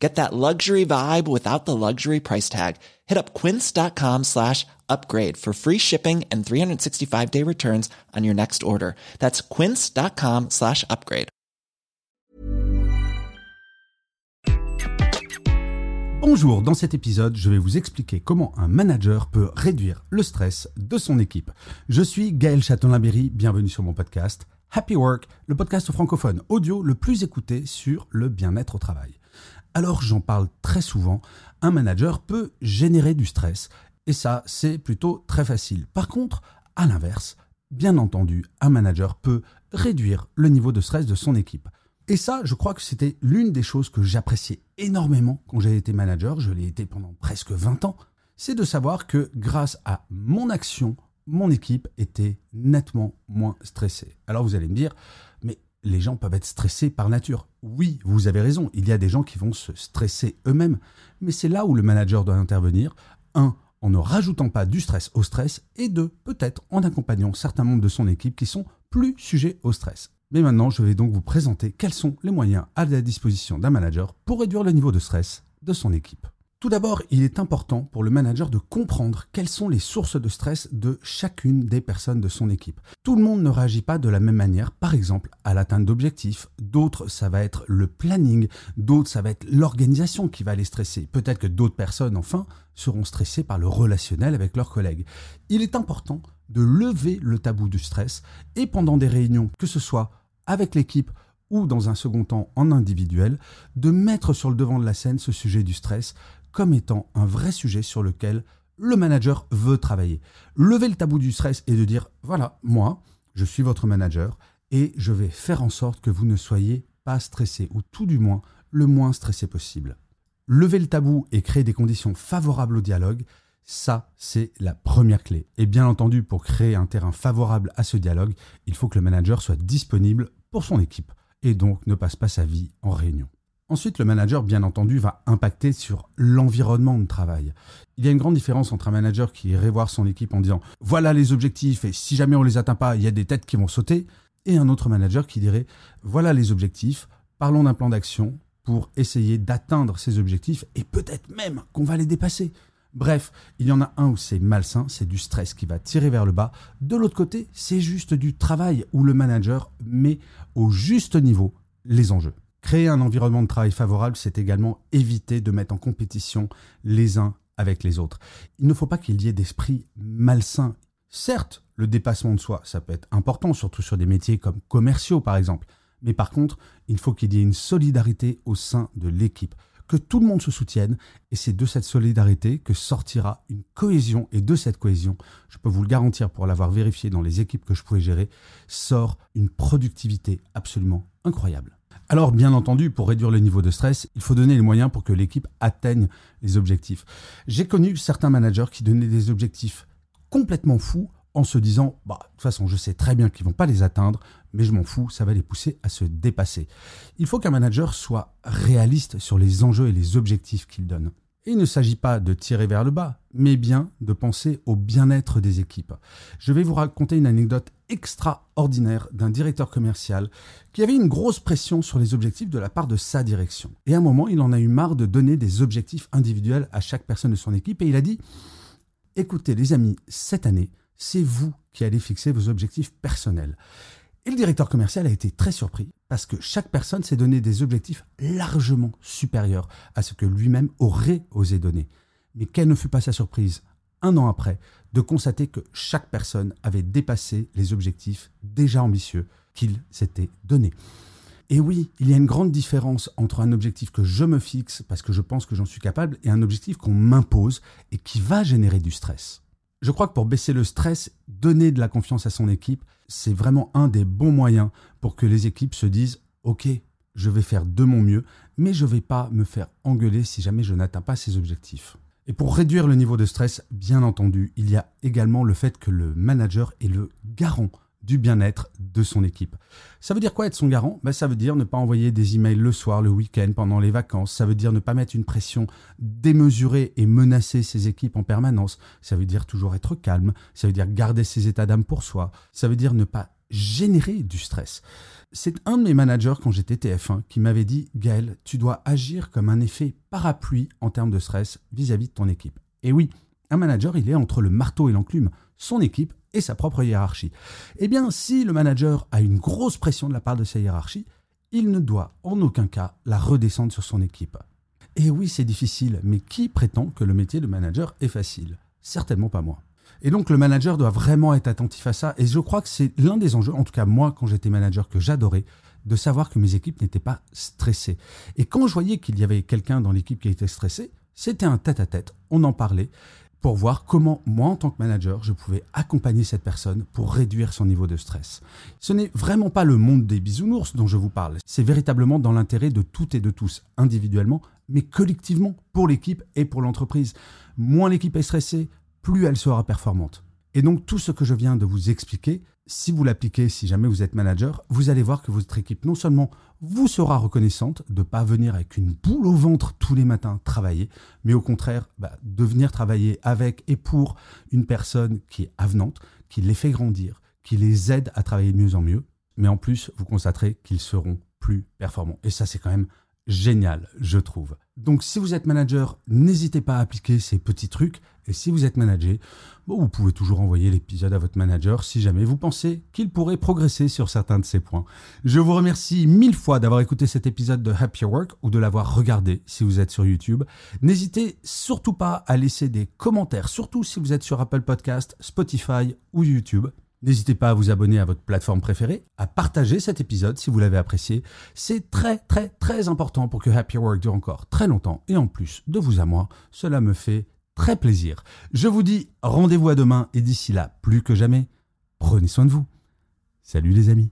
Get that luxury vibe without the luxury price tag. Hit up quince.com slash upgrade for free shipping and 365 day returns on your next order. That's quince.com slash upgrade. Bonjour, dans cet épisode, je vais vous expliquer comment un manager peut réduire le stress de son équipe. Je suis Gaël Châtelain-Berry, bienvenue sur mon podcast Happy Work, le podcast francophone audio le plus écouté sur le bien-être au travail. Alors j'en parle très souvent, un manager peut générer du stress, et ça c'est plutôt très facile. Par contre, à l'inverse, bien entendu, un manager peut réduire le niveau de stress de son équipe. Et ça, je crois que c'était l'une des choses que j'appréciais énormément quand j'ai été manager, je l'ai été pendant presque 20 ans, c'est de savoir que grâce à mon action, mon équipe était nettement moins stressée. Alors vous allez me dire, mais les gens peuvent être stressés par nature. Oui, vous avez raison, il y a des gens qui vont se stresser eux-mêmes, mais c'est là où le manager doit intervenir. Un, en ne rajoutant pas du stress au stress, et deux, peut-être en accompagnant certains membres de son équipe qui sont plus sujets au stress. Mais maintenant, je vais donc vous présenter quels sont les moyens à la disposition d'un manager pour réduire le niveau de stress de son équipe. Tout d'abord, il est important pour le manager de comprendre quelles sont les sources de stress de chacune des personnes de son équipe. Tout le monde ne réagit pas de la même manière, par exemple à l'atteinte d'objectifs, d'autres ça va être le planning, d'autres ça va être l'organisation qui va les stresser. Peut-être que d'autres personnes, enfin, seront stressées par le relationnel avec leurs collègues. Il est important de lever le tabou du stress et pendant des réunions, que ce soit avec l'équipe ou dans un second temps en individuel, de mettre sur le devant de la scène ce sujet du stress comme étant un vrai sujet sur lequel le manager veut travailler. Lever le tabou du stress et de dire, voilà, moi, je suis votre manager et je vais faire en sorte que vous ne soyez pas stressé, ou tout du moins le moins stressé possible. Lever le tabou et créer des conditions favorables au dialogue, ça, c'est la première clé. Et bien entendu, pour créer un terrain favorable à ce dialogue, il faut que le manager soit disponible pour son équipe et donc ne passe pas sa vie en réunion. Ensuite, le manager, bien entendu, va impacter sur l'environnement de travail. Il y a une grande différence entre un manager qui irait voir son équipe en disant voilà les objectifs et si jamais on les atteint pas, il y a des têtes qui vont sauter, et un autre manager qui dirait voilà les objectifs, parlons d'un plan d'action pour essayer d'atteindre ces objectifs et peut-être même qu'on va les dépasser. Bref, il y en a un où c'est malsain, c'est du stress qui va tirer vers le bas. De l'autre côté, c'est juste du travail où le manager met au juste niveau les enjeux. Créer un environnement de travail favorable, c'est également éviter de mettre en compétition les uns avec les autres. Il ne faut pas qu'il y ait d'esprit malsain. Certes, le dépassement de soi, ça peut être important, surtout sur des métiers comme commerciaux par exemple. Mais par contre, il faut qu'il y ait une solidarité au sein de l'équipe, que tout le monde se soutienne, et c'est de cette solidarité que sortira une cohésion, et de cette cohésion, je peux vous le garantir pour l'avoir vérifié dans les équipes que je pouvais gérer, sort une productivité absolument incroyable. Alors, bien entendu, pour réduire le niveau de stress, il faut donner les moyens pour que l'équipe atteigne les objectifs. J'ai connu certains managers qui donnaient des objectifs complètement fous en se disant, bah, de toute façon, je sais très bien qu'ils vont pas les atteindre, mais je m'en fous, ça va les pousser à se dépasser. Il faut qu'un manager soit réaliste sur les enjeux et les objectifs qu'il donne. Il ne s'agit pas de tirer vers le bas, mais bien de penser au bien-être des équipes. Je vais vous raconter une anecdote extraordinaire d'un directeur commercial qui avait une grosse pression sur les objectifs de la part de sa direction. Et à un moment, il en a eu marre de donner des objectifs individuels à chaque personne de son équipe et il a dit, écoutez les amis, cette année, c'est vous qui allez fixer vos objectifs personnels. Et le directeur commercial a été très surpris parce que chaque personne s'est donné des objectifs largement supérieurs à ce que lui-même aurait osé donner. Mais quelle ne fut pas sa surprise, un an après, de constater que chaque personne avait dépassé les objectifs déjà ambitieux qu'il s'était donnés. Et oui, il y a une grande différence entre un objectif que je me fixe parce que je pense que j'en suis capable et un objectif qu'on m'impose et qui va générer du stress. Je crois que pour baisser le stress, donner de la confiance à son équipe, c'est vraiment un des bons moyens pour que les équipes se disent OK, je vais faire de mon mieux, mais je ne vais pas me faire engueuler si jamais je n'atteins pas ces objectifs. Et pour réduire le niveau de stress, bien entendu, il y a également le fait que le manager est le garant du bien-être de son équipe. Ça veut dire quoi être son garant? Ben, Ça veut dire ne pas envoyer des emails le soir, le week-end, pendant les vacances. Ça veut dire ne pas mettre une pression démesurée et menacer ses équipes en permanence. Ça veut dire toujours être calme. Ça veut dire garder ses états d'âme pour soi. Ça veut dire ne pas générer du stress. C'est un de mes managers quand j'étais TF1 qui m'avait dit Gaël, tu dois agir comme un effet parapluie en termes de stress vis-à-vis de ton équipe. Et oui, un manager, il est entre le marteau et l'enclume, son équipe et sa propre hiérarchie. Eh bien, si le manager a une grosse pression de la part de sa hiérarchie, il ne doit en aucun cas la redescendre sur son équipe. Et oui, c'est difficile, mais qui prétend que le métier de manager est facile? Certainement pas moi. Et donc le manager doit vraiment être attentif à ça. Et je crois que c'est l'un des enjeux, en tout cas moi quand j'étais manager, que j'adorais, de savoir que mes équipes n'étaient pas stressées. Et quand je voyais qu'il y avait quelqu'un dans l'équipe qui était stressé, c'était un tête-à-tête, on en parlait, pour voir comment moi en tant que manager, je pouvais accompagner cette personne pour réduire son niveau de stress. Ce n'est vraiment pas le monde des bisounours dont je vous parle, c'est véritablement dans l'intérêt de toutes et de tous, individuellement, mais collectivement, pour l'équipe et pour l'entreprise. Moins l'équipe est stressée, plus elle sera performante. Et donc tout ce que je viens de vous expliquer, si vous l'appliquez, si jamais vous êtes manager, vous allez voir que votre équipe non seulement vous sera reconnaissante de ne pas venir avec une boule au ventre tous les matins travailler, mais au contraire bah, de venir travailler avec et pour une personne qui est avenante, qui les fait grandir, qui les aide à travailler mieux en mieux. Mais en plus, vous constaterez qu'ils seront plus performants. Et ça, c'est quand même génial, je trouve. Donc si vous êtes manager, n'hésitez pas à appliquer ces petits trucs. Et si vous êtes manager, vous pouvez toujours envoyer l'épisode à votre manager si jamais vous pensez qu'il pourrait progresser sur certains de ces points. Je vous remercie mille fois d'avoir écouté cet épisode de Happy Work ou de l'avoir regardé si vous êtes sur YouTube. N'hésitez surtout pas à laisser des commentaires, surtout si vous êtes sur Apple Podcast, Spotify ou YouTube. N'hésitez pas à vous abonner à votre plateforme préférée, à partager cet épisode si vous l'avez apprécié. C'est très très très important pour que Happy Work dure encore très longtemps. Et en plus, de vous à moi, cela me fait très plaisir. Je vous dis rendez-vous à demain et d'ici là, plus que jamais, prenez soin de vous. Salut les amis.